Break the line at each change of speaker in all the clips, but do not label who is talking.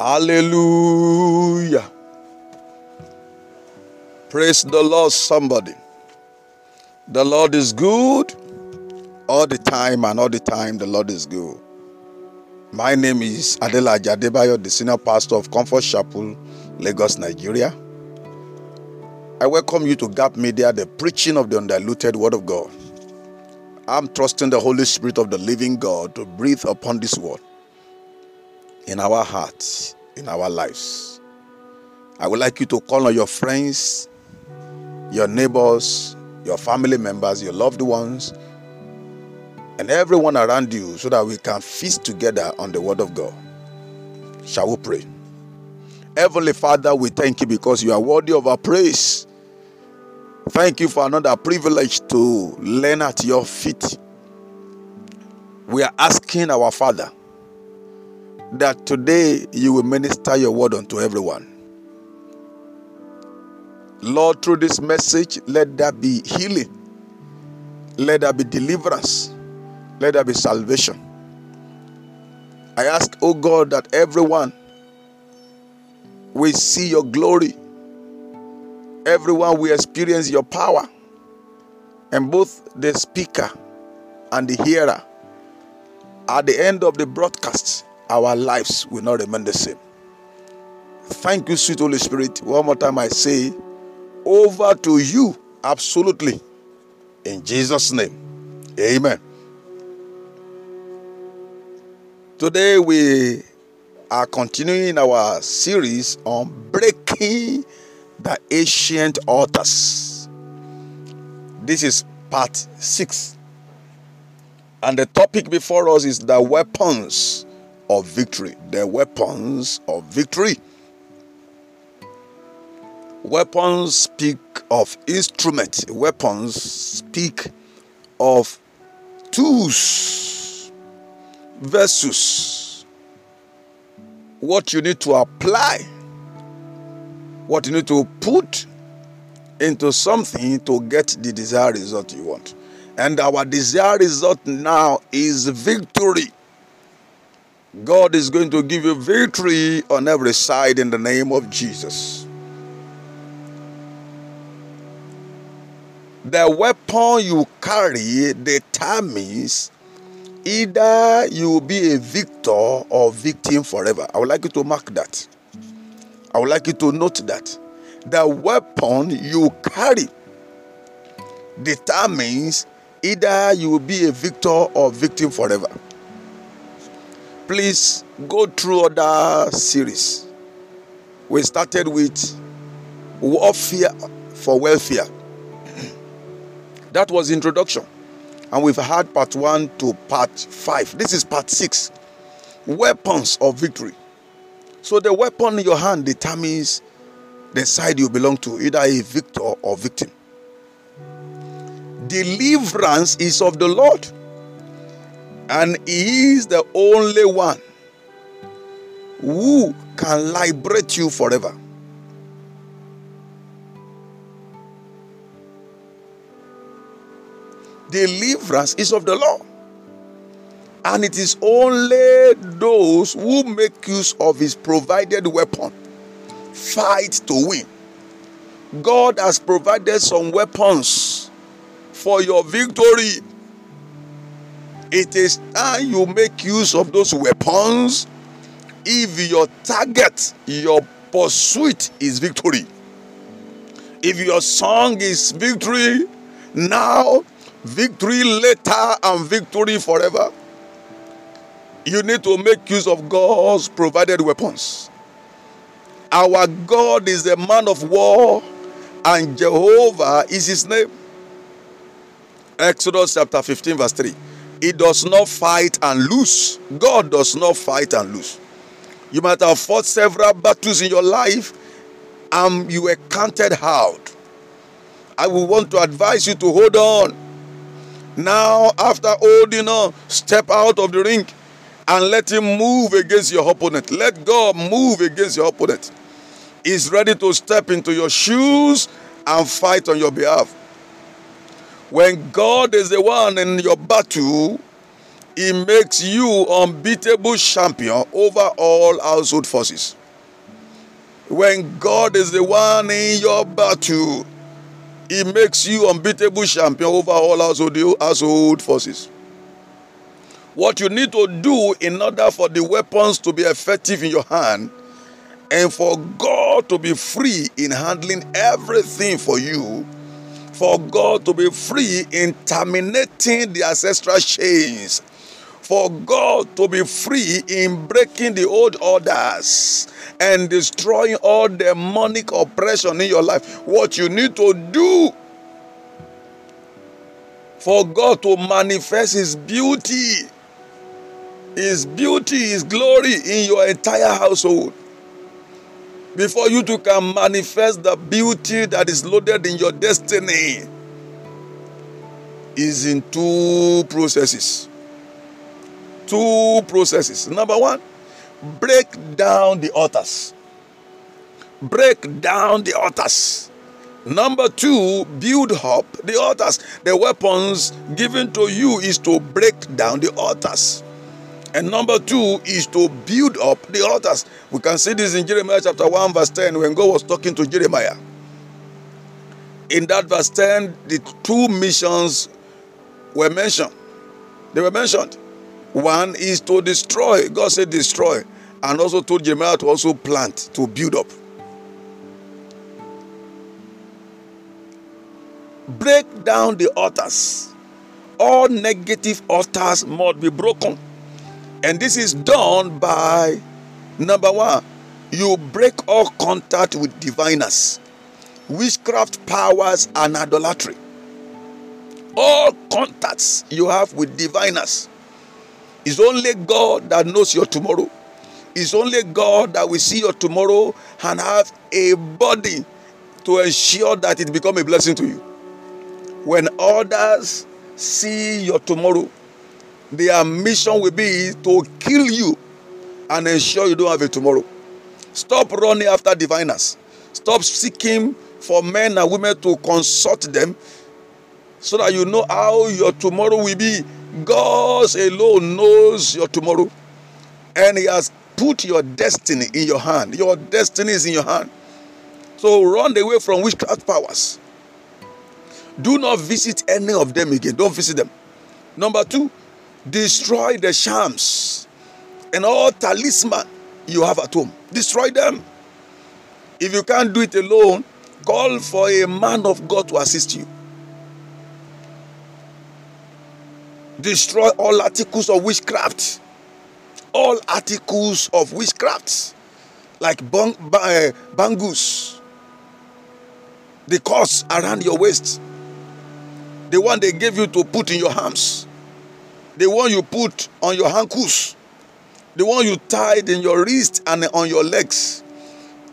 Hallelujah. Praise the Lord, somebody. The Lord is good all the time, and all the time, the Lord is good. My name is Adela Jadebayo, the senior pastor of Comfort Chapel, Lagos, Nigeria. I welcome you to Gap Media, the preaching of the undiluted Word of God. I'm trusting the Holy Spirit of the living God to breathe upon this word in our hearts, in our lives. I would like you to call on your friends, your neighbors, your family members, your loved ones, and everyone around you so that we can feast together on the Word of God. Shall we pray? Heavenly Father, we thank you because you are worthy of our praise. Thank you for another privilege to learn at your feet. We are asking our Father that today you will minister your word unto everyone. Lord, through this message, let there be healing, let there be deliverance, let there be salvation. I ask, oh God, that everyone will see your glory everyone will experience your power. And both the speaker and the hearer, at the end of the broadcast, our lives will not remain the same. Thank you, sweet Holy Spirit. One more time I say, over to you, absolutely. In Jesus' name, amen. Today we are continuing our series on breaking the ancient altars. This is part six. And the topic before us is the weapons of victory. The weapons of victory. Weapons speak of instruments, weapons speak of tools, versus what you need to apply what you need to put into something to get the desired result you want. And our desired result now is victory. God is going to give you victory on every side in the name of Jesus. The weapon you carry determines either you will be a victor or victim forever. I would like you to mark that. I would like you to note that the weapon you carry determines either you will be a victor or victim forever. Please go through other series. We started with warfare for welfare. that was introduction. And we've had part 1 to part 5. This is part 6. Weapons of victory. So the weapon in your hand determines the side you belong to, either a victor or victim. Deliverance is of the Lord, and He is the only one who can liberate you forever. Deliverance is of the Lord. And it is only those who make use of his provided weapon fight to win. God has provided some weapons for your victory. It is time you make use of those weapons if your target, your pursuit is victory. If your song is victory now, victory later, and victory forever you need to make use of God's provided weapons. Our God is a man of war, and Jehovah is his name. Exodus chapter 15, verse 3. He does not fight and lose. God does not fight and lose. You might have fought several battles in your life and you were counted out. I will want to advise you to hold on. Now, after holding on, step out of the ring and let him move against your opponent. Let God move against your opponent. He's ready to step into your shoes and fight on your behalf. When God is the one in your battle, He makes you unbeatable champion over all household forces. When God is the one in your battle, He makes you unbeatable champion over all household, household forces. What you need to do in order for the weapons to be effective in your hand and for God to be free in handling everything for you, for God to be free in terminating the ancestral chains, for God to be free in breaking the old orders and destroying all demonic oppression in your life. What you need to do for God to manifest His beauty, His beauty, His glory in your entire household before you too can manifest the beauty that is loaded in your destiny is in two processes. Two processes. Number one break down the altars. Break down the altars. Number two build up the altars. The weapons given to you is to break down the altars and number two is to build up the altars. We can see this in Jeremiah chapter 1, verse 10, when God was talking to Jeremiah. In that verse 10, the two missions were mentioned. They were mentioned. One is to destroy. God said destroy. And also told Jeremiah to also plant, to build up. Break down the altars. All negative altars must be broken and this is done by number one, you break all contact with diviners, witchcraft powers, and idolatry. All contacts you have with diviners. It's only God that knows your tomorrow. It's only God that will see your tomorrow and have a body to ensure that it become a blessing to you. When others see your tomorrow, their mission will be to kill you and ensure you don't have a tomorrow. Stop running after diviners. Stop seeking for men and women to consult them so that you know how your tomorrow will be. God alone knows your tomorrow. And He has put your destiny in your hand. Your destiny is in your hand. So run away from witchcraft powers. Do not visit any of them again. Don't visit them. Number two, Destroy the shams and all talisman you have at home. Destroy them. If you can't do it alone, call for a man of God to assist you. Destroy all articles of witchcraft. All articles of witchcraft, like bang, uh, bangus, the cords around your waist, the one they gave you to put in your arms the one you put on your ankles, the one you tied in your wrist and on your legs.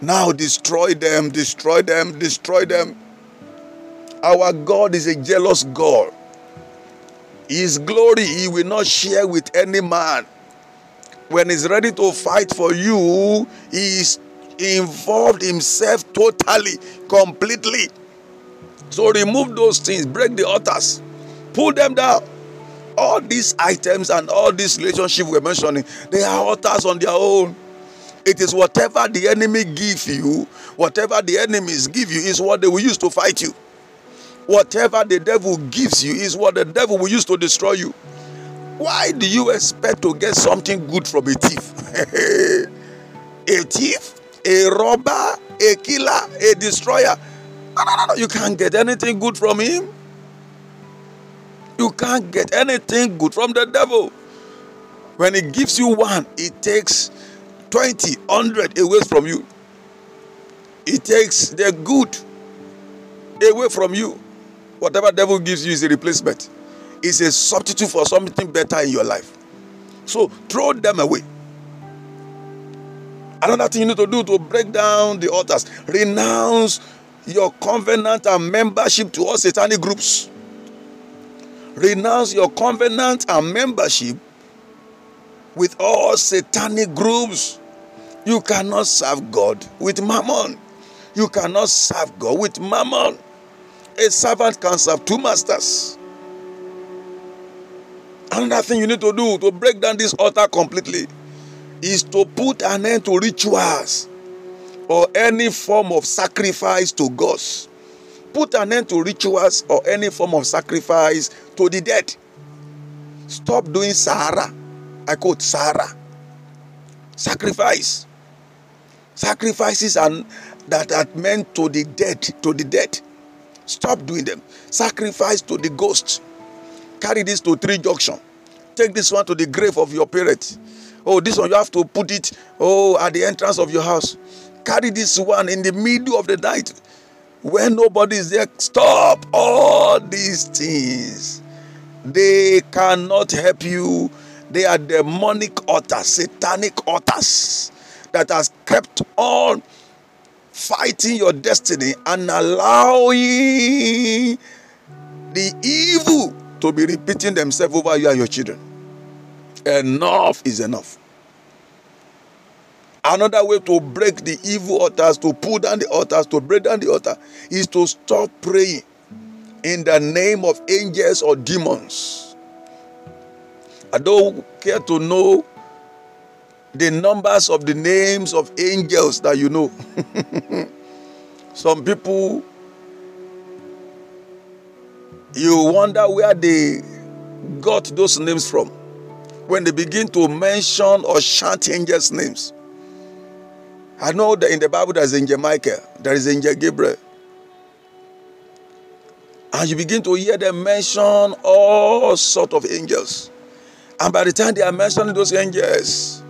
Now destroy them, destroy them, destroy them. Our God is a jealous God. His glory he will not share with any man. When he's ready to fight for you, he involved himself totally, completely. So remove those things, break the altars, pull them down all these items and all these relationships we're mentioning, they are altars on their own. It is whatever the enemy give you, whatever the enemies give you, is what they will use to fight you. Whatever the devil gives you is what the devil will use to destroy you. Why do you expect to get something good from a thief? a thief, a robber, a killer, a destroyer. No, no, no, no. You can't get anything good from him. You can't get anything good from the devil. When he gives you one, it takes 20, 100 away from you. It takes the good away from you. Whatever devil gives you is a replacement. It's a substitute for something better in your life. So throw them away. Another thing you need to do to break down the altars, renounce your covenant and membership to all satanic groups renounce your covenant and membership with all satanic groups. You cannot serve God with mammon. You cannot serve God with mammon. A servant can serve two masters. Another thing you need to do to break down this altar completely is to put an end to rituals or any form of sacrifice to gods. Put an end to rituals or any form of sacrifice to the dead. Stop doing Sahara. I quote Sahara. Sacrifice. Sacrifices and that are meant to the dead, to the dead. Stop doing them. Sacrifice to the ghosts. Carry this to three junction. Take this one to the grave of your parents. Oh, this one you have to put it oh at the entrance of your house. Carry this one in the middle of the night when nobody is there. Stop all these things. They cannot help you. They are demonic altars, satanic altars that has kept on fighting your destiny and allowing the evil to be repeating themselves over you and your children. Enough is enough. Another way to break the evil altars, to pull down the altars, to break down the altar, is to stop praying in the name of angels or demons. I don't care to know the numbers of the names of angels that you know. Some people, you wonder where they got those names from when they begin to mention or chant angels' names. I know that in the Bible there's angel Michael, there is angel Gabriel. And you begin to hear them mention all sort of angels. And by the time they are mentioning those angels,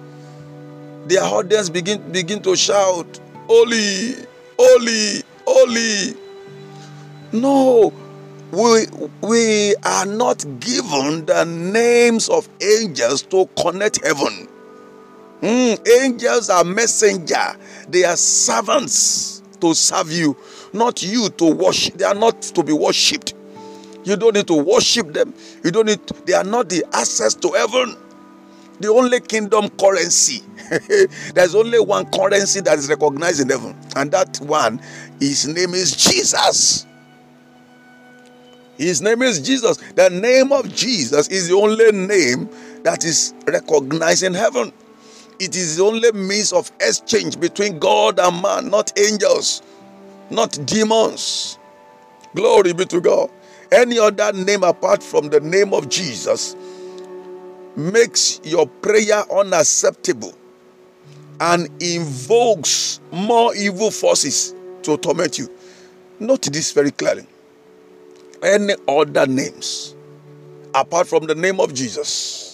their audience begin, begin to shout, Holy, holy, holy. No, we, we are not given the names of angels to connect heaven. Mm, angels are messenger. They are servants to serve you, not you to worship. They are not to be worshipped. You don't need to worship them. You don't need. To, they are not the access to heaven. The only kingdom currency. There's only one currency that is recognized in heaven, and that one, his name is Jesus. His name is Jesus. The name of Jesus is the only name that is recognized in heaven. It is the only means of exchange between God and man, not angels, not demons. Glory be to God. Any other name apart from the name of Jesus makes your prayer unacceptable and invokes more evil forces to torment you. Note this very clearly. Any other names apart from the name of Jesus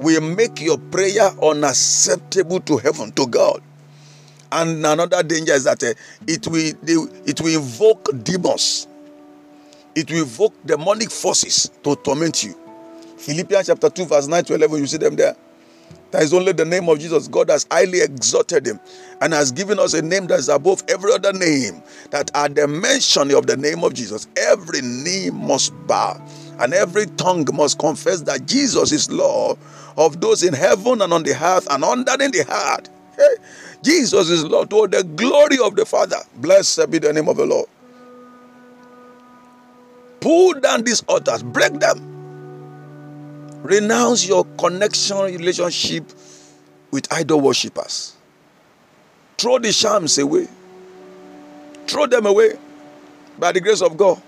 will make your prayer unacceptable to heaven, to God. And another danger is that uh, it will it will invoke demons. It will invoke demonic forces to torment you. Philippians chapter 2, verse 9 to 11, you see them there. That is only the name of Jesus. God has highly exalted him and has given us a name that is above every other name. That at the mention of the name of Jesus, every knee must bow and every tongue must confess that Jesus is Lord of those in heaven and on the earth and under in the heart. Hey, Jesus is Lord to the glory of the Father. Blessed be the name of the Lord. Pull down these altars, break them. Renounce your connection relationship with idol worshippers. Throw the shams away. Throw them away by the grace of God.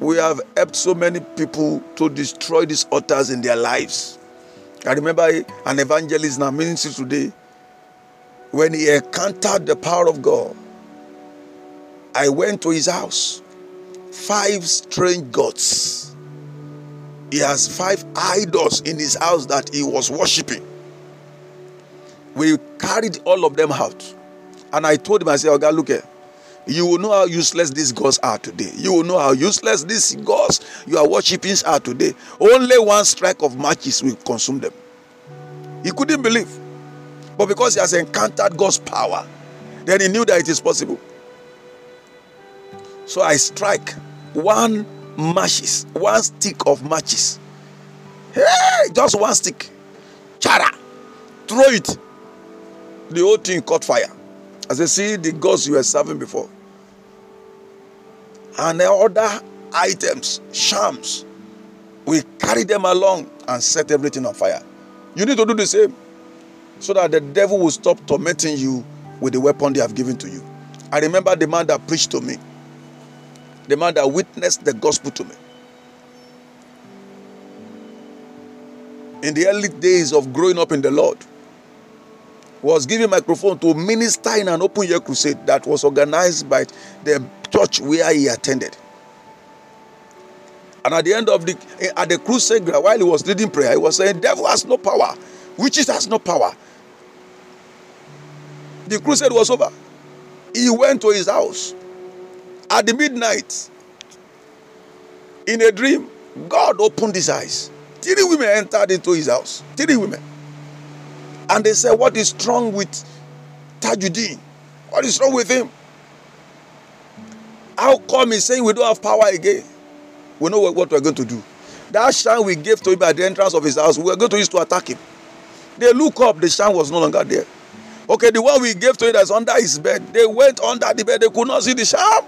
We have helped so many people to destroy these altars in their lives. I remember an evangelist in our ministry today when he encountered the power of God. I went to his house. Five strange gods. He has five idols in his house that he was worshiping. We carried all of them out. And I told him, I said, Oh God, look here. You will know how useless these gods are today. You will know how useless these gods you are worshiping are today. Only one strike of matches will consume them. He couldn't believe. But because he has encountered God's power, then he knew that it is possible. So I strike one matches, one stick of matches. Hey, just one stick. Chara. Throw it. The whole thing caught fire. As I see the gods you were serving before. And the other items, shams, We carry them along and set everything on fire. You need to do the same so that the devil will stop tormenting you with the weapon they have given to you. I remember the man that preached to me, the man that witnessed the gospel to me. In the early days of growing up in the Lord, was given microphone to minister in an open air crusade that was organized by the church where he attended. And at the end of the eh, at the crusade while he was leading prayer, he was saying, "Devil has no power, witches has no power." The crusade was over. He went to his house at the midnight. In a dream, God opened his eyes. Three women entered into his house. Three women. And they said, What is wrong with Tajuddin? What is wrong with him? How come he's saying we don't have power again? We know what we're going to do. That shine we gave to him at the entrance of his house, we are going to use to attack him. They look up, the shine was no longer there. Okay, the one we gave to him that's under his bed, they went under the bed, they could not see the shine.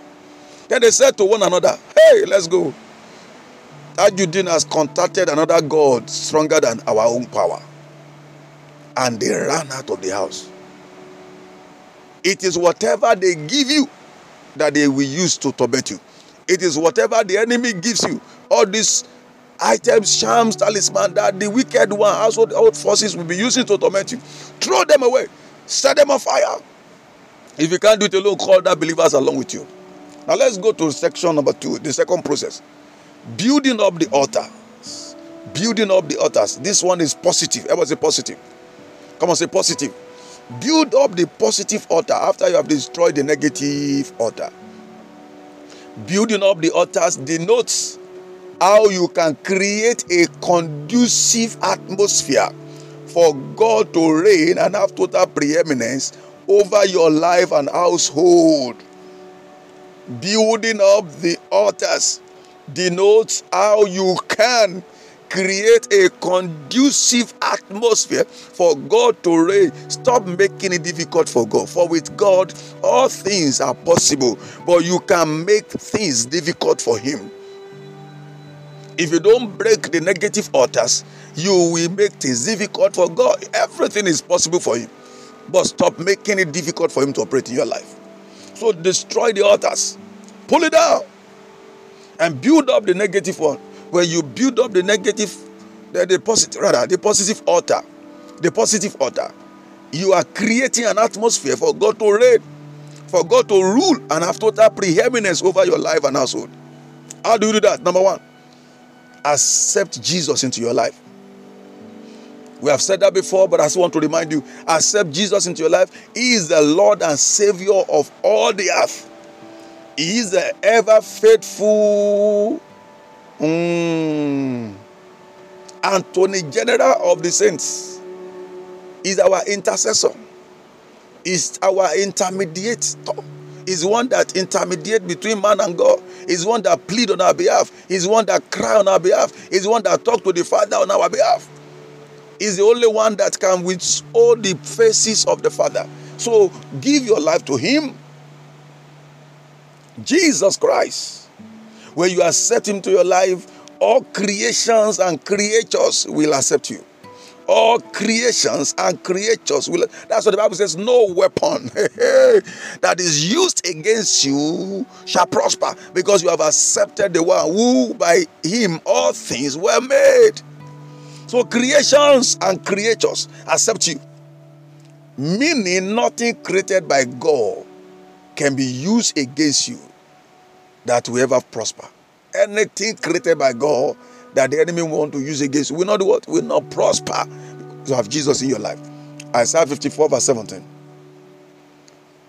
Then they said to one another, Hey, let's go. Tajuddin has contacted another God stronger than our own power. And they ran out of the house. It is whatever they give you that they will use to torment you. It is whatever the enemy gives you. All these items, charms, talisman that the wicked one, household old forces will be using to torment you. Throw them away. Set them on fire. If you can't do it alone, call that believers along with you. Now let's go to section number two, the second process. Building up the altar. Building up the altars. This one is positive. Everybody say positive. Come on, say positive. Build up the positive altar after you have destroyed the negative altar. Building up the altars denotes how you can create a conducive atmosphere for God to reign and have total preeminence over your life and household. Building up the altars denotes how you can create a conducive atmosphere for God to reign. Stop making it difficult for God. For with God, all things are possible, but you can make things difficult for Him. If you don't break the negative altars, you will make things difficult for God. Everything is possible for Him, but stop making it difficult for Him to operate in your life. So destroy the altars, pull it down, and build up the negative one when you build up the negative, the, the positive, rather, the positive altar, the positive altar, you are creating an atmosphere for God to reign, for God to rule and have total preeminence over your life and household. How do you do that? Number one, accept Jesus into your life. We have said that before, but I just want to remind you accept Jesus into your life. He is the Lord and Savior of all the earth. He is the ever faithful Mm. Anthony General of the Saints is our intercessor, is our intermediate. Is one that intermediate between man and God. Is one that plead on our behalf. Is one that cry on our behalf. Is one that talk to the Father on our behalf. Is the only one that can withhold the faces of the Father. So give your life to Him. Jesus Christ when you accept Him to your life, all creations and creatures will accept you. All creations and creatures will. That's what the Bible says. No weapon that is used against you shall prosper because you have accepted the one who by him all things were made. So creations and creatures accept you. Meaning nothing created by God can be used against you that we ever prosper. Anything created by God that the enemy want to use against you will not what? Will not prosper you have Jesus in your life. Isaiah 54 verse 17.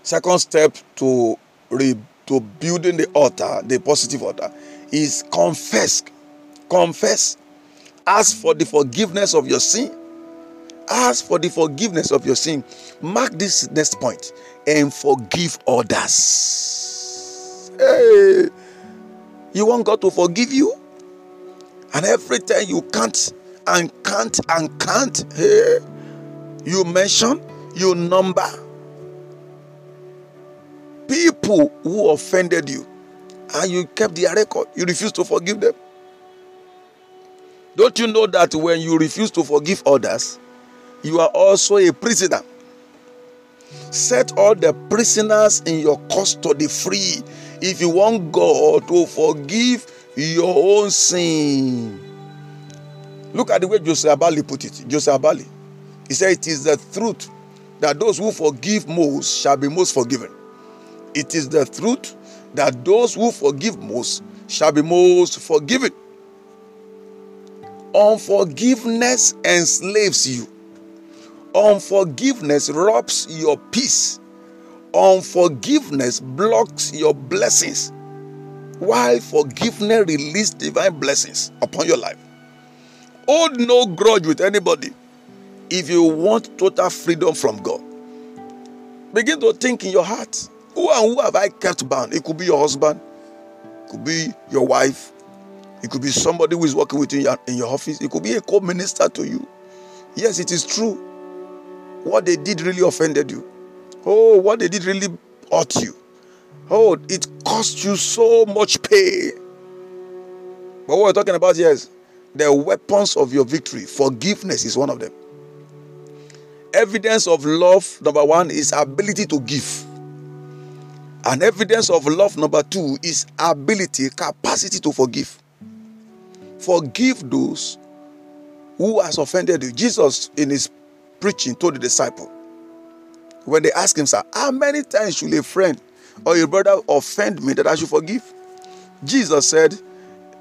Second step to re, to building the altar, the positive altar, is confess. Confess. Ask for the forgiveness of your sin. Ask for the forgiveness of your sin. Mark this next point and forgive others. Hey, you want God to forgive you? And every time you can't and can't and can't, hey, you mention, you number people who offended you and you kept their record. You refuse to forgive them. Don't you know that when you refuse to forgive others, you are also a prisoner? Set all the prisoners in your custody free if you want God to forgive your own sin. Look at the way Joseph Abali put it. Joseph Abali. He said, It is the truth that those who forgive most shall be most forgiven. It is the truth that those who forgive most shall be most forgiven. Unforgiveness enslaves you. Unforgiveness robs your peace. Unforgiveness blocks your blessings. While forgiveness releases divine blessings upon your life. Hold no grudge with anybody if you want total freedom from God. Begin to think in your heart who and who have I kept bound? It could be your husband, it could be your wife, it could be somebody who is working with you in your, in your office, it could be a co minister to you. Yes, it is true. What they did really offended you. Oh, what they did really hurt you. Oh, it cost you so much pain. But what we're talking about here is the weapons of your victory. Forgiveness is one of them. Evidence of love, number one, is ability to give. And evidence of love, number two, is ability, capacity to forgive. Forgive those who has offended you. Jesus, in his preaching, told the disciple, when they asked him, Sir, how many times should a friend or a brother offend me that I should forgive? Jesus said,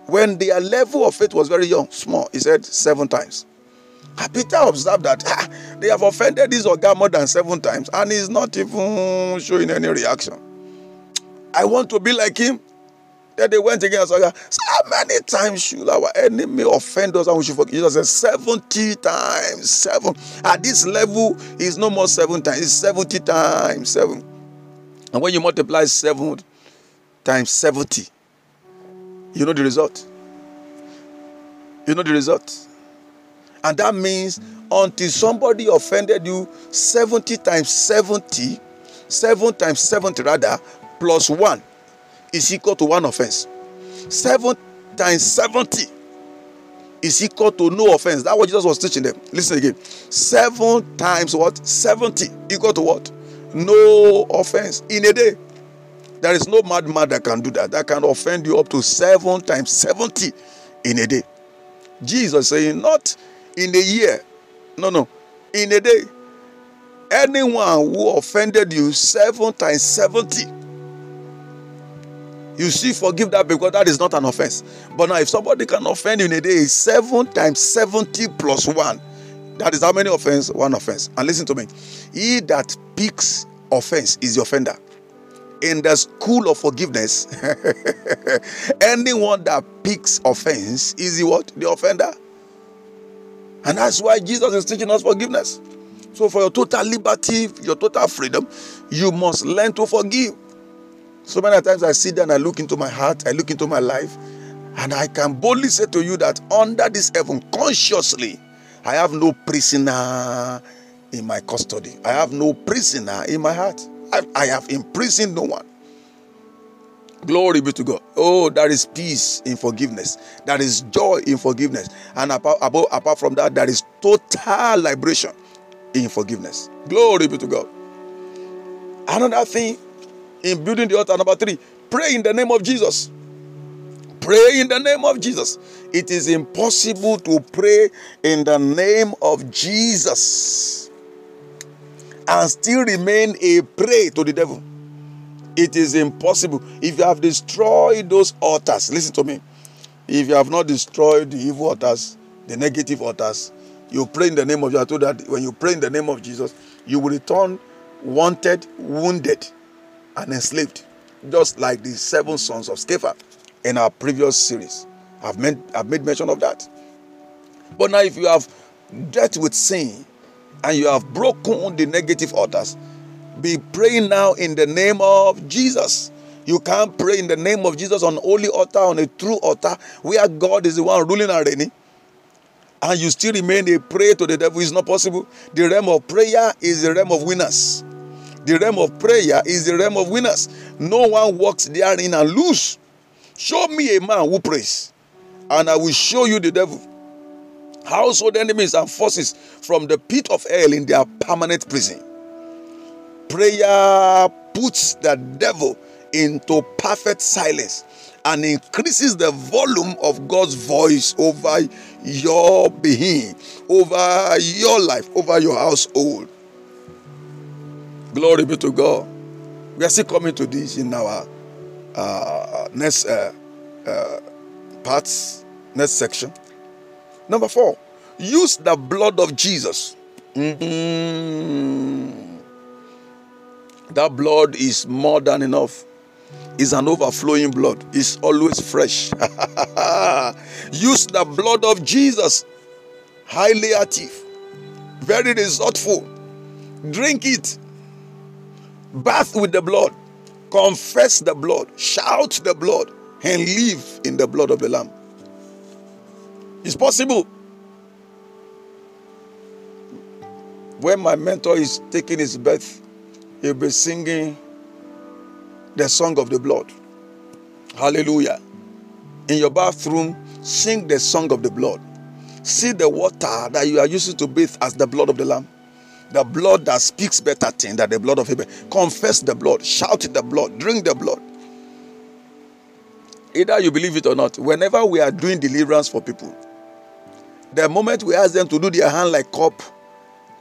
when their level of faith was very young, small, he said seven times. Peter observed that ah, they have offended this Oga more than seven times and he's not even showing any reaction. I want to be like him. Then they went again and said, How many times should our enemy offend us and we should forgive? Jesus said, 70 times seven. At this level, it's no more seven times, it's 70 times seven. And when you multiply seven times 70, you know the result. You know the result. And that means until somebody offended you 70 times 70, 7 times 70 rather, plus 1 is equal to one offense. 7 times 70 is equal to no offense. That's what Jesus was teaching them. Listen again. 7 times what? 70 equal to what? No offense in a day. There is no madman that can do that. That can offend you up to 7 times 70 in a day. Jesus saying, not in a year. No, no. In a day. Anyone who offended you seven times 70, you see, forgive that because that is not an offense. But now, if somebody can offend you in a day, seven times 70 plus one, that is how many offense? One offense. And listen to me. He that picks offense is the offender. In the school of forgiveness, anyone that picks offense is the what? The offender. And that's why Jesus is teaching us forgiveness. So, for your total liberty, your total freedom, you must learn to forgive. So many times I sit and I look into my heart, I look into my life, and I can boldly say to you that under this heaven, consciously, I have no prisoner in my custody. I have no prisoner in my heart. I, have imprisoned no one. Glory be to God. Oh, there is peace in forgiveness. There is joy in forgiveness. And apart, apart, apart from that, there is total liberation in forgiveness. Glory be to God. Another thing in building the altar, number three, pray in the name of Jesus. Pray in the name of Jesus. It is impossible to pray in the name of Jesus and still remain a prey to the devil. It is impossible. If you have destroyed those altars, listen to me. If you have not destroyed the evil altars, the negative altars, you pray in the name of Jesus. I told that when you pray in the name of Jesus, you will return wanted, wounded, and enslaved, just like the seven sons of Sceva in our previous series. I've made, I've made mention of that. But now, if you have dealt with sin and you have broken the negative altars, be praying now in the name of Jesus. You can't pray in the name of Jesus on holy altar, on a true altar, where God is the one ruling and reigning, and you still remain a prey to the devil. It's not possible. The realm of prayer is the realm of winners. The realm of prayer is the realm of winners. No one walks therein and lose. Show me a man who prays, and I will show you the devil. household enemies and forces from the pit of hell in their permanent prison. Prayer puts the devil into perfect silence and increases the volume of God's voice over your being, over your life, over your household. Glory be to God. We are still coming to this in our uh, next uh, uh, parts, next section. Number four, use the blood of Jesus. Mm-hmm. That blood is more than enough. It's an overflowing blood. It's always fresh. use the blood of Jesus. Highly active, very resortful. Drink it. Bath with the blood. Confess the blood. Shout the blood. And live in the blood of the Lamb. It's possible. When my mentor is taking his bath, he'll be singing the song of the blood. Hallelujah. In your bathroom, sing the song of the blood. See the water that you are using to bathe as the blood of the Lamb. The blood that speaks better thing than the blood of Abel. Confess the blood, shout the blood, drink the blood. Either you believe it or not, whenever we are doing deliverance for people, the moment we ask them to do their hand like cup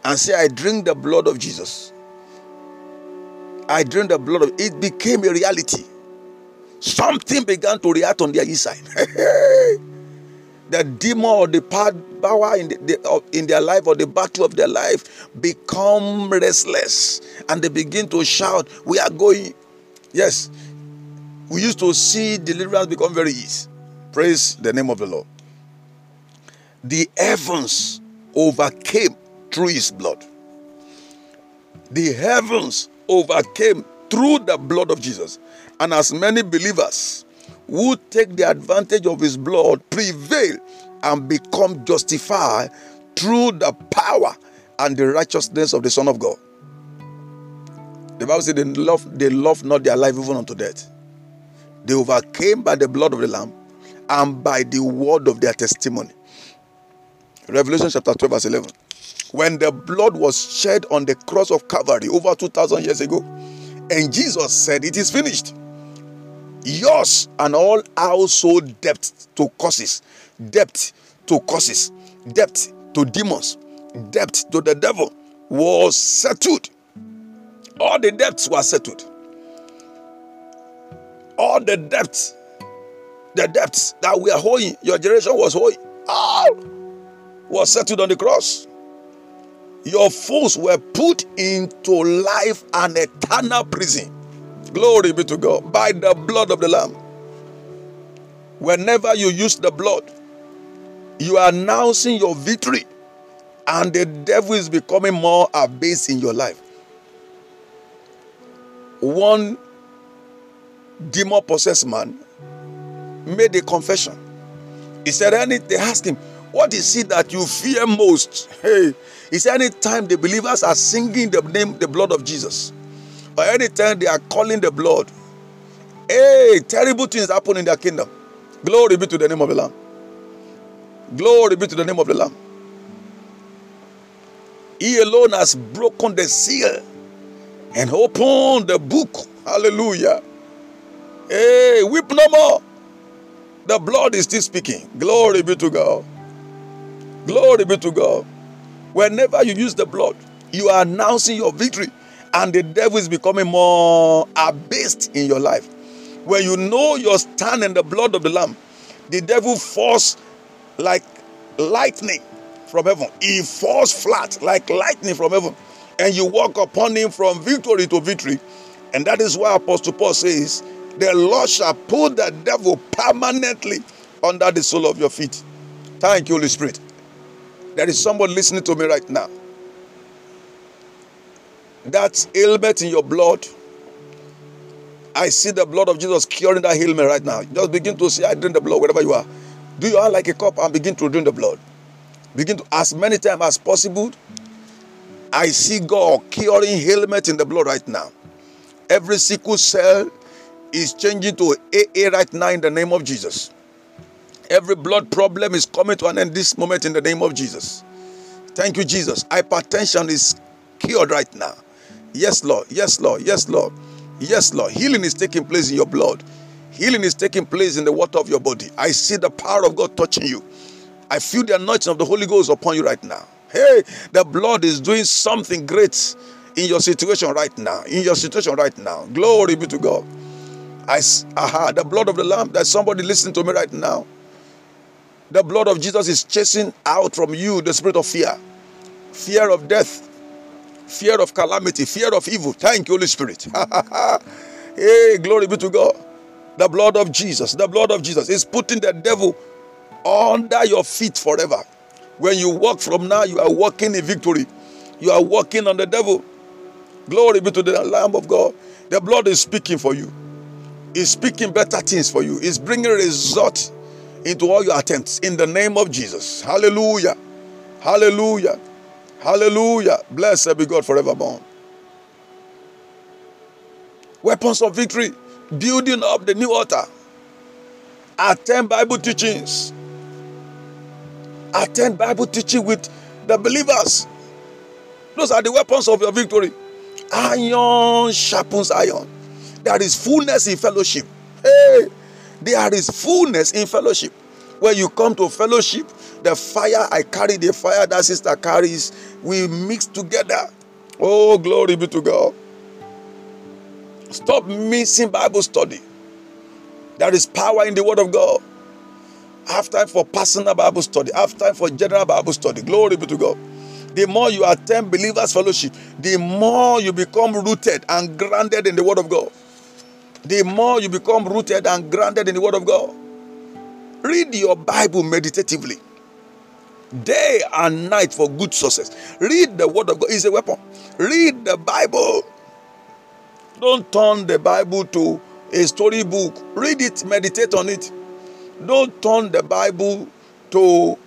and say, I drink the blood of Jesus, I drink the blood of it became a reality. Something began to react on their inside. the demon or the power in, the, in their life or the battle of their life become restless and they begin to shout, We are going. Yes, we used to see deliverance become very easy. Praise the name of the Lord. The heavens overcame through his blood. The heavens overcame through the blood of Jesus. And as many believers who take the advantage of his blood prevail and become justified through the power and the righteousness of the Son of God. The Bible says they love, they love not their life even unto death. They overcame by the blood of the Lamb and by the word of their testimony. Revelation chapter 12, verse 11. When the blood was shed on the cross of Calvary over 2,000 years ago, and Jesus said, It is finished yours and all household debt to causes, debt to causes, debt to demons, debt to the devil was settled. All the debts were settled. All the debts, the debts that we are owing, your generation was owing, all was settled on the cross. Your foes were put into life and eternal prison Glory be to God. By the blood of the Lamb. Whenever you use the blood, you are announcing your victory, and the devil is becoming more abased in your life. One demon possessed man made a confession. He said, Any they asked him, What is it that you fear most? Hey, he said, Anytime the believers are singing the name, the blood of Jesus, or anytime they are calling the blood, hey, terrible things happen in their kingdom. Glory be to the name of the Lamb. Glory be to the name of the Lamb. He alone has broken the seal and opened the book. Hallelujah. Hey, weep no more. The blood is still speaking. Glory be to God. Glory be to God. Whenever you use the blood, you are announcing your victory and the devil is becoming more abased in your life. When you know your stand in the blood of the Lamb, the devil falls like lightning from heaven. He falls flat like lightning from heaven. And you walk upon him from victory to victory. And that is why Apostle Paul says, The Lord shall put the devil permanently under the sole of your feet. Thank you, Holy Spirit. There is someone listening to me right now that ailment in your blood. I see the blood of Jesus curing that ailment right now. Just begin to say, I drink the blood wherever you are. Do your hand like a cup and begin to drink the blood. Begin to, as many times as possible. I see God curing ailment in the blood right now. Every sickle cell is changing to AA right now in the name of Jesus. Every blood problem is coming to an end this moment in the name of Jesus. Thank you, Jesus. Hypertension is cured right now. Yes, Lord. Yes, Lord. Yes, Lord. Yes, Lord. Healing is taking place in your blood. Healing is taking place in the water of your body. I see the power of God touching you. I feel the anointing of the Holy Ghost upon you right now. Hey, the blood is doing something great in your situation right now. In your situation right now. Glory be to God. I aha, the blood of the Lamb. There's somebody listening to me right now. The blood of Jesus is chasing out from you the spirit of fear, fear of death, fear of calamity, fear of evil. Thank you, Holy Spirit. hey, glory be to God. The blood of Jesus, the blood of Jesus is putting the devil under your feet forever. When you walk from now, you are walking in victory. You are walking on the devil. Glory be to the Lamb of God. The blood is speaking for you. It's speaking better things for you. It's bringing result into all your attempts in the name of Jesus. Hallelujah. Hallelujah. Hallelujah. Blessed be God forevermore. Weapons of victory. Building up the new altar. Attend Bible teachings. Attend Bible teaching with the believers. Those are the weapons of your victory. Iron sharpens iron. There is fullness in fellowship. Hey, there is fullness in fellowship. When you come to fellowship, the fire I carry, the fire that sister carries, we mix together. Oh, glory be to God. Stop missing Bible study. There is power in the Word of God. Have time for personal Bible study. Have time for general Bible study. Glory be to God. The more you attend believers' fellowship, the more you become rooted and grounded in the Word of God. The more you become rooted and grounded in the Word of God. Read your Bible meditatively, day and night for good success. Read the Word of God, it's a weapon. Read the Bible. Don't turn the Bible to a storybook. Read it, meditate on it. Don't turn the Bible to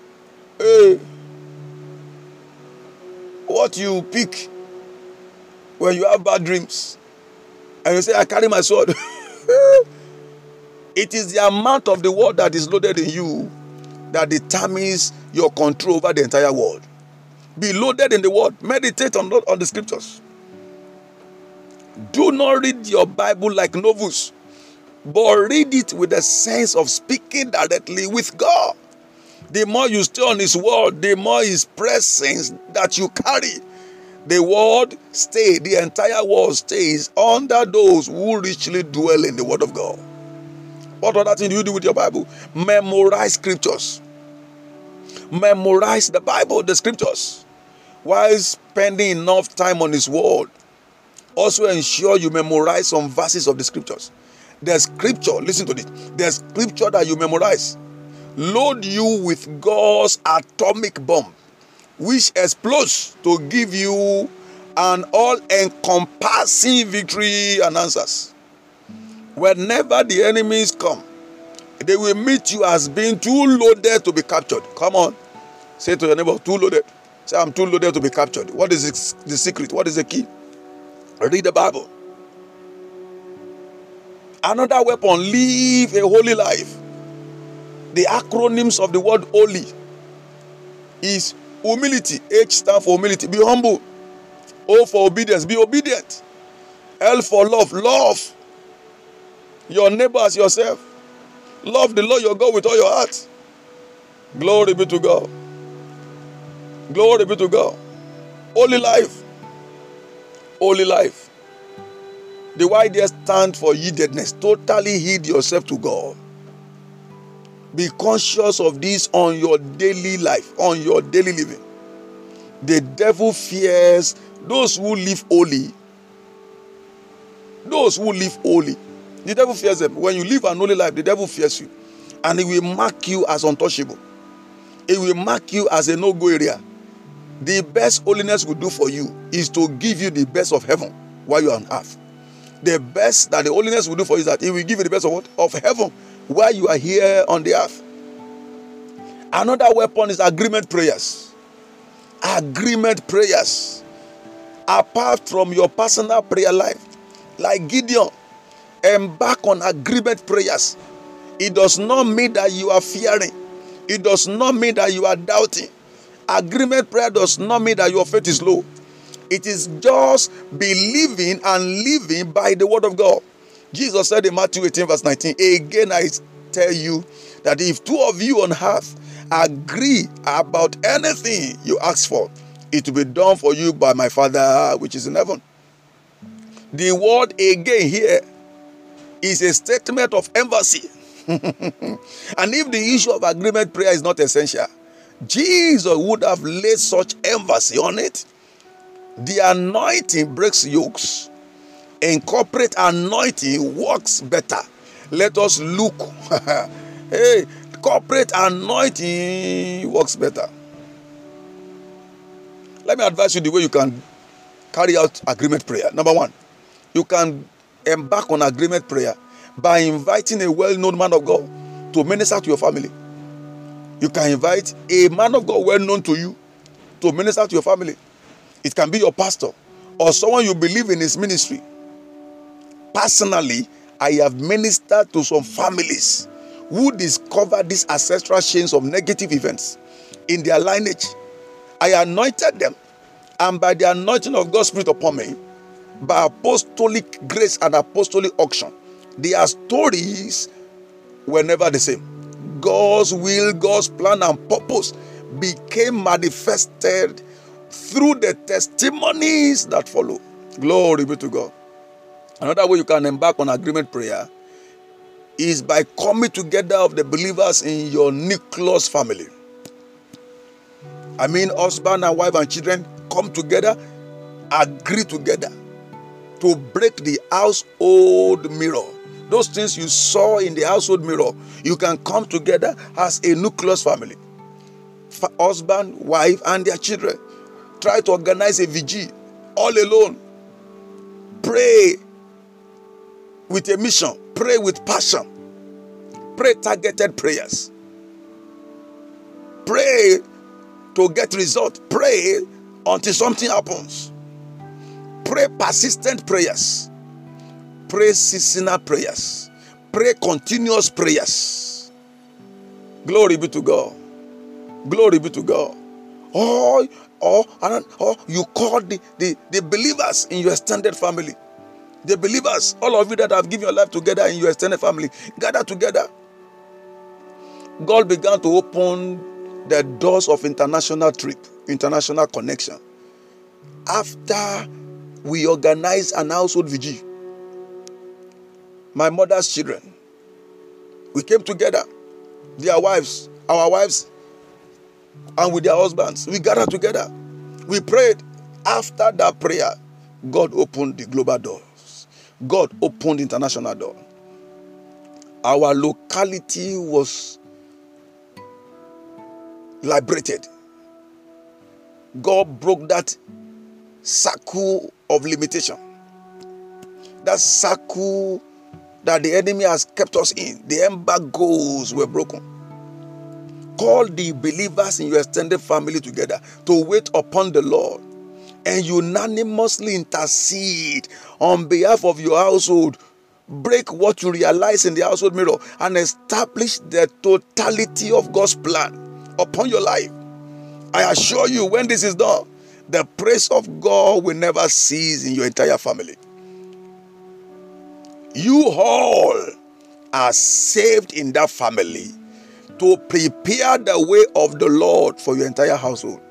a what you pick when you have bad dreams and you say, I carry my sword. it is the amount of the word that is loaded in you that determines your control over the entire world. Be loaded in the word. Meditate on, on the scriptures. Do not read your Bible like novels, but read it with a sense of speaking directly with God. The more you stay on His word, the more His presence that you carry. The word stay, the entire world stays under those who richly dwell in the word of God. What other thing do you do with your Bible? Memorize scriptures. Memorize the Bible, the scriptures. While spending enough time on His word, also ensure you memorize some verses of the scriptures. The scripture, listen to this. The scripture that you memorize load you with God's atomic bomb, which explodes to give you an all encompassing victory and answers. Whenever the enemies come, they will meet you as being too loaded to be captured. Come on. Say to your neighbor, too loaded. Say, I'm too loaded to be captured. What is the secret? What is the key? Read the Bible. Another weapon, live a holy life. The acronyms of the word holy is humility. H stands for humility. Be humble. O for obedience. Be obedient. L for love. Love your neighbor as yourself. Love the Lord your God with all your heart. Glory be to God. Glory be to God. Holy life. Holy life. The Y there stand for yieldedness. Totally yield yourself to God. Be conscious of this on your daily life, on your daily living. The devil fears those who live holy. Those who live holy. The devil fears them. When you live an holy life, the devil fears you. And he will mark you as untouchable. He will mark you as a no go area. The best holiness will do for you is to give you the best of heaven while you are on earth. The best that the holiness will do for you is that it will give you the best of what? Of heaven while you are here on the earth. Another weapon is agreement prayers. Agreement prayers. Apart from your personal prayer life, like Gideon, embark on agreement prayers. It does not mean that you are fearing. It does not mean that you are doubting. Agreement prayer does not mean that your faith is low. It is just believing and living by the word of God. Jesus said in Matthew 18, verse 19, Again I tell you that if two of you on earth agree about anything you ask for, it will be done for you by my Father which is in heaven. The word again here is a statement of embassy. and if the issue of agreement prayer is not essential, Jesus would have laid such embassy on it. The anointing breaks yokes. In corporate anointing works better. Let us look. hey, corporate anointing works better. Let me advise you the way you can carry out agreement prayer. Number one, you can embark on agreement prayer by inviting a well known man of God to minister to your family. You can invite a man of God well known to you to minister to your family. It can be your pastor or someone you believe in his ministry. Personally, I have ministered to some families who discovered these ancestral chains of negative events in their lineage. I anointed them, and by the anointing of God's Spirit upon me, by apostolic grace and apostolic unction, their stories were never the same. God's will, God's plan, and purpose became manifested through the testimonies that follow. Glory be to God. Another way you can embark on agreement prayer is by coming together of the believers in your nucleus family. I mean, husband and wife and children come together, agree together to break the household mirror. Those things you saw in the household mirror, you can come together as a nucleus family. Husband, wife, and their children Try to organize a vigil all alone. Pray with a mission. Pray with passion. Pray targeted prayers. Pray to get result. Pray until something happens. Pray persistent prayers. Pray seasonal prayers. Pray continuous prayers. Glory be to God. Glory be to God. Oh, oh or, or oh, you call the, the, the believers in your extended family. The believers, all of you that have given your life together in your extended family, gather together. God began to open the doors of international trip, international connection. After we organized an household vigil, my mother's children, we came together, their wives, our wives, and with their husbands. We gathered together. We prayed. After that prayer, God opened the global doors. God opened international door. Our locality was liberated. God broke that circle of limitation. That circle that the enemy has kept us in. The embargoes were broken call the believers in your extended family together to wait upon the Lord and unanimously intercede on behalf of your household. Break what you realize in the household mirror and establish the totality of God's plan upon your life. I assure you, when this is done, the praise of God will never cease in your entire family. You all are saved in that family to prepare the way of the Lord for your entire household.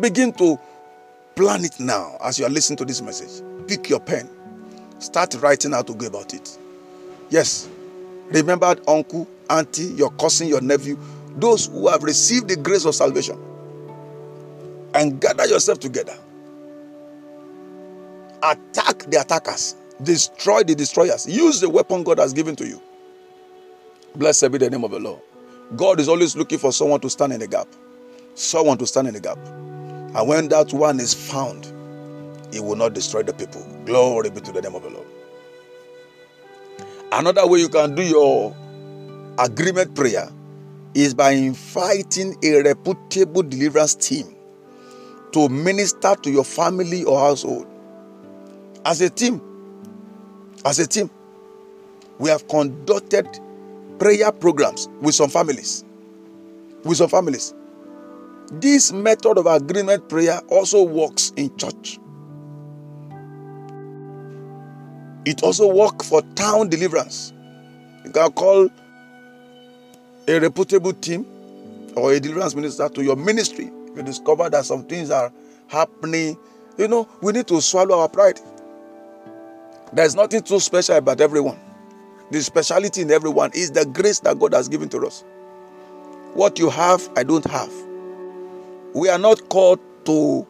Begin to plan it now as you are listening to this message. Pick your pen, start writing how to go about it. Yes, remember uncle, auntie, your cousin, your nephew, those who have received the grace of salvation, and gather yourself together. Attack the attackers, destroy the destroyers. Use the weapon God has given to you. Blessed be the name of the Lord. God is always looking for someone to stand in the gap. Someone to stand in the gap. And when that one is found, he will not destroy the people. Glory be to the name of the Lord. Another way you can do your agreement prayer is by inviting a reputable deliverance team to minister to your family or household. As a team, as a team, we have conducted prayer programs with some families. With some families. This method of agreement prayer also works in church. It also works for town deliverance. You can call a reputable team or a deliverance minister to your ministry. You discover that some things are happening, you know, we need to swallow our pride. There's nothing too special about everyone. The speciality in everyone is the grace that God has given to us. What you have, I don't have. We are not called to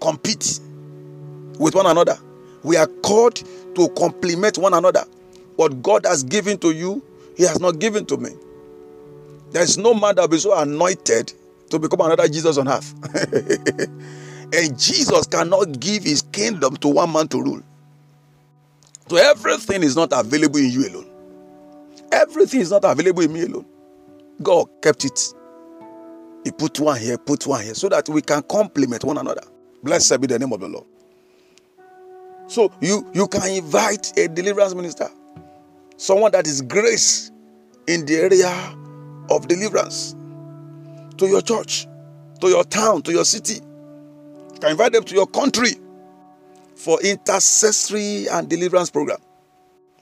compete with one another. We are called to complement one another. What God has given to you, He has not given to me. There is no man that will be so anointed to become another Jesus on earth. and Jesus cannot give His kingdom to one man to rule. So everything is not available in you alone. Everything is not available in me alone. God kept it. He put one here, put one here, so that we can complement one another. Blessed be the name of the Lord. So you you can invite a deliverance minister, someone that is grace in the area of deliverance, to your church, to your town, to your city. You can invite them to your country for intercessory and deliverance program.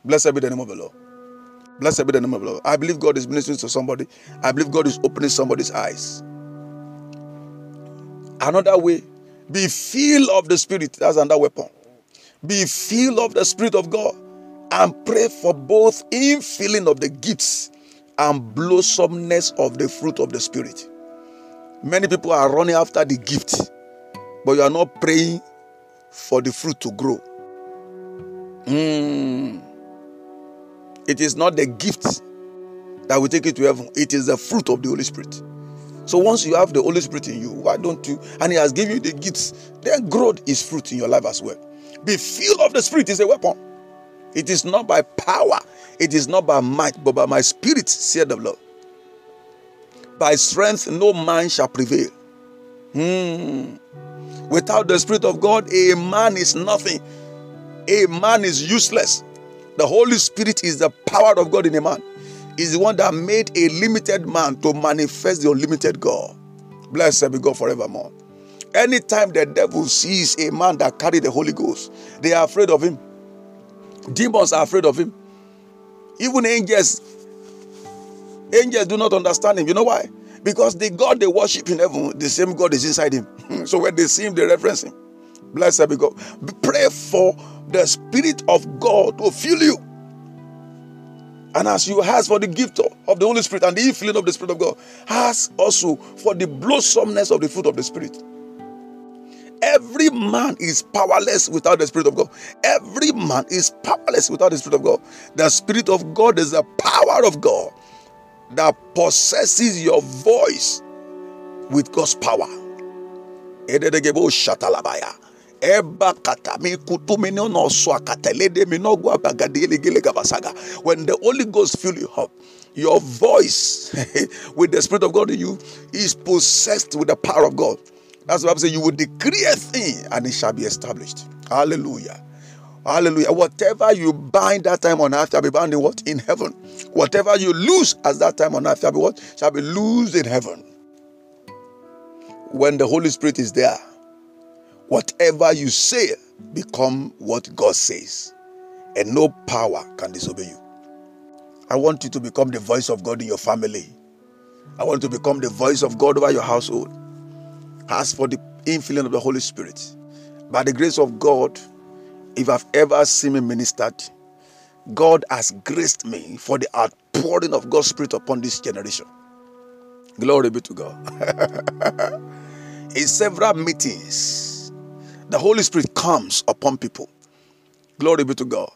Blessed be the name of the Lord. Blessed be the name of the Lord. I believe God is ministering to somebody. I believe God is opening somebody's eyes. Another way, be filled of the Spirit. That's another weapon. Be filled of the Spirit of God and pray for both infilling of the gifts and blossomeness of the fruit of the Spirit. Many people are running after the gift, but you are not praying for the fruit to grow. Mm. It is not the gift that will take you to heaven, it is the fruit of the Holy Spirit. So once you have the Holy Spirit in you, why don't you? And He has given you the gifts, then growth is fruit in your life as well. Be filled of the Spirit is a weapon. It is not by power, it is not by might, but by my spirit, said the Lord. By strength, no man shall prevail. Hmm. Without the Spirit of God, a man is nothing. A man is useless. The Holy Spirit is the power of God in a man. Is the one that made a limited man to manifest the unlimited God. Blessed be God forevermore. Anytime the devil sees a man that carry the Holy Ghost, they are afraid of him. Demons are afraid of him. Even angels, angels do not understand him. You know why? Because the God they worship in heaven, the same God is inside him. so when they see him, they reference him. Blessed be God. Pray for the Spirit of God to fill you. And as you ask for the gift of the Holy Spirit and the infilling of the Spirit of God, ask also for the blossomeness of the fruit of the Spirit. Every man is powerless without the Spirit of God. Every man is powerless without the Spirit of God. The Spirit of God is the power of God that possesses your voice with God's power. When the Holy Ghost fills you up, your voice with the Spirit of God in you is possessed with the power of God. That's what I'm saying. You will decree a thing and it shall be established. Hallelujah. Hallelujah. Whatever you bind that time on earth shall be bound in what? In heaven. Whatever you lose at that time on earth shall be what? Shall be loosed in heaven. When the Holy Spirit is there, whatever you say become what God says. And no power can disobey you. I want you to become the voice of God in your family. I want you to become the voice of God over your household. Ask for the infilling of the Holy Spirit. By the grace of God, if I've ever seen me ministered, God has graced me for the outpouring of God's Spirit upon this generation. Glory be to God. In several meetings, the Holy Spirit comes upon people. Glory be to God.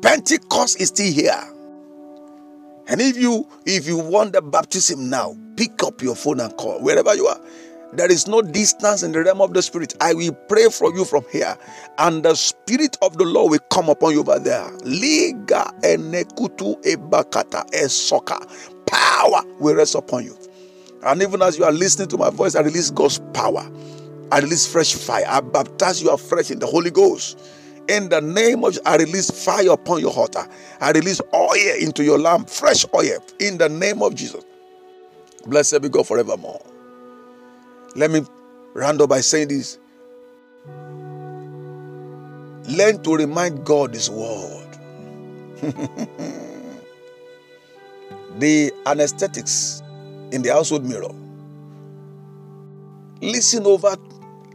Pentecost is still here. And if you if you want the baptism now, pick up your phone and call wherever you are. There is no distance in the realm of the spirit. I will pray for you from here, and the spirit of the Lord will come upon you over there. Liga enekutu ebakata esoka. Power will rest upon you. And even as you are listening to my voice, I release God's power. I release fresh fire. I baptize you afresh in the Holy Ghost. In the name of I release fire upon your altar. I release oil into your lamp, fresh oil. In the name of Jesus. Blessed be God forevermore. Let me round up by saying this. Learn to remind God His word. the anesthetics in the household mirror. Listen over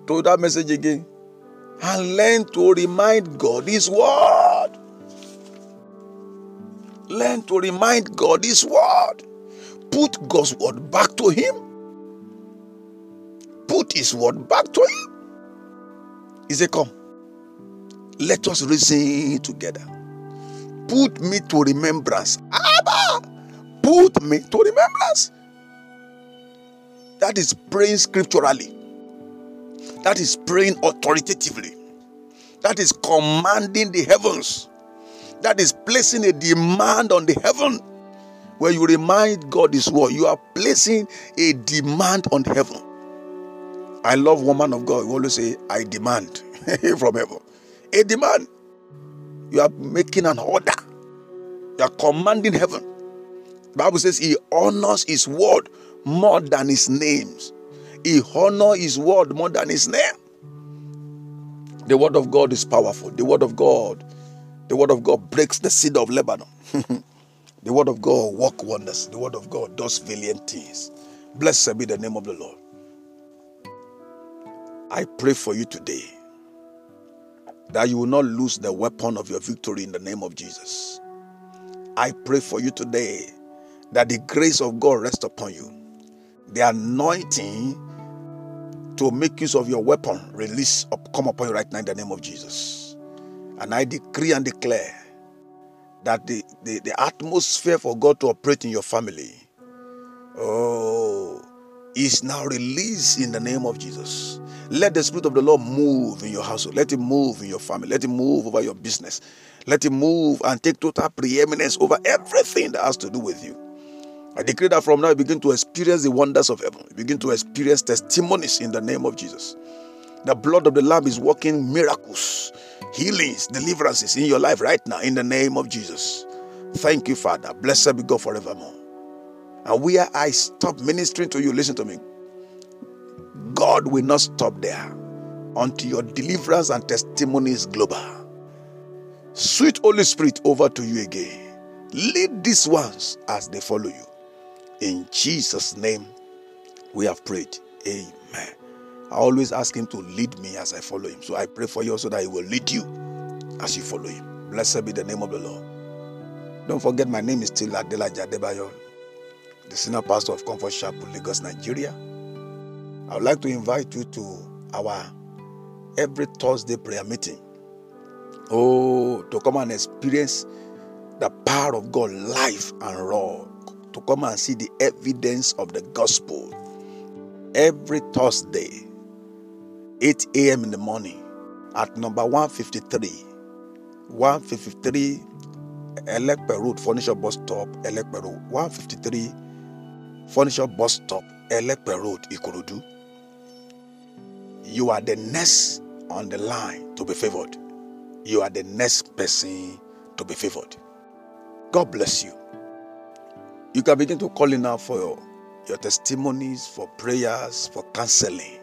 to that message again and learn to remind God His word. Learn to remind God His word. Put God's word back to Him. Put His word back to Him. He said, Come, let us reason together. Put me to remembrance. Abba! Put me to remembrance. That is praying scripturally. That is praying authoritatively. That is commanding the heavens. That is placing a demand on the heaven. When you remind God His word, you are placing a demand on heaven. I love woman of God. You always say, I demand from heaven. A demand. You are making an order. You are commanding heaven. The Bible says he honors his word more than his names. He honors his word more than his name. The word of God is powerful. The word of God, the word of God breaks the cedar of Lebanon. the word of God work wonders. The word of God does valiant things. Blessed be the name of the Lord. I pray for you today that you will not lose the weapon of your victory in the name of Jesus. I pray for you today that the grace of God rest upon you. The anointing to make use of your weapon release up, come upon you right now in the name of Jesus. And I decree and declare that the, the, the atmosphere for God to operate in your family, oh, is now released in the name of Jesus. Let the Spirit of the Lord move in your household. Let Him move in your family. Let Him move over your business. Let Him move and take total preeminence over everything that has to do with you. I decree that from now you begin to experience the wonders of heaven. You begin to experience testimonies in the name of Jesus. The blood of the Lamb is working miracles, healings, deliverances in your life right now in the name of Jesus. Thank you, Father. Blessed be God forevermore. And where I stop ministering to you, listen to me. God will not stop there until your deliverance and testimony is global. Sweet Holy Spirit, over to you again. Lead these ones as they follow you. In Jesus' name, we have prayed. Amen. I always ask Him to lead me as I follow Him. So I pray for you also that He will lead you as you follow Him. Blessed be the name of the Lord. Don't forget, my name is still Adela Jadebayo, the senior pastor of Comfort Chapel, Lagos, Nigeria. I would like to invite you to our every Thursday prayer meeting. Oh, to come and experience the power of God live and raw. To come and see the evidence of the gospel. Every Thursday, 8 a.m. in the morning, at number 153, 153 Elekpe Road, Furniture Bus Stop, Elekpe Road, 153 Furniture Bus Stop, Elekpe Road, Ikorodu you are the next on the line to be favored. You are the next person to be favored. God bless you. You can begin to call in now for your, your testimonies, for prayers, for counseling.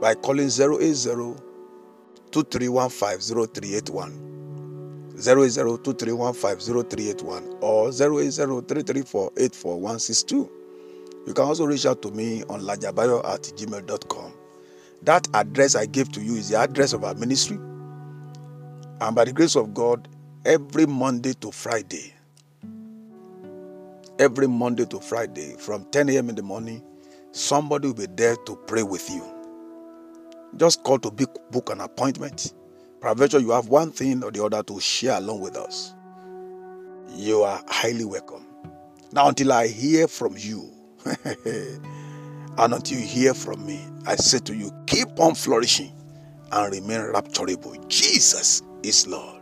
By calling 080 2315 0802315 or 080 you can also reach out to me on lajabayo at gmail.com. That address I gave to you is the address of our ministry. And by the grace of God, every Monday to Friday, every Monday to Friday, from 10 a.m. in the morning, somebody will be there to pray with you. Just call to book an appointment. Provided you have one thing or the other to share along with us. You are highly welcome. Now, until I hear from you, and until you hear from me, I say to you, keep on flourishing and remain rapturable. Jesus is Lord.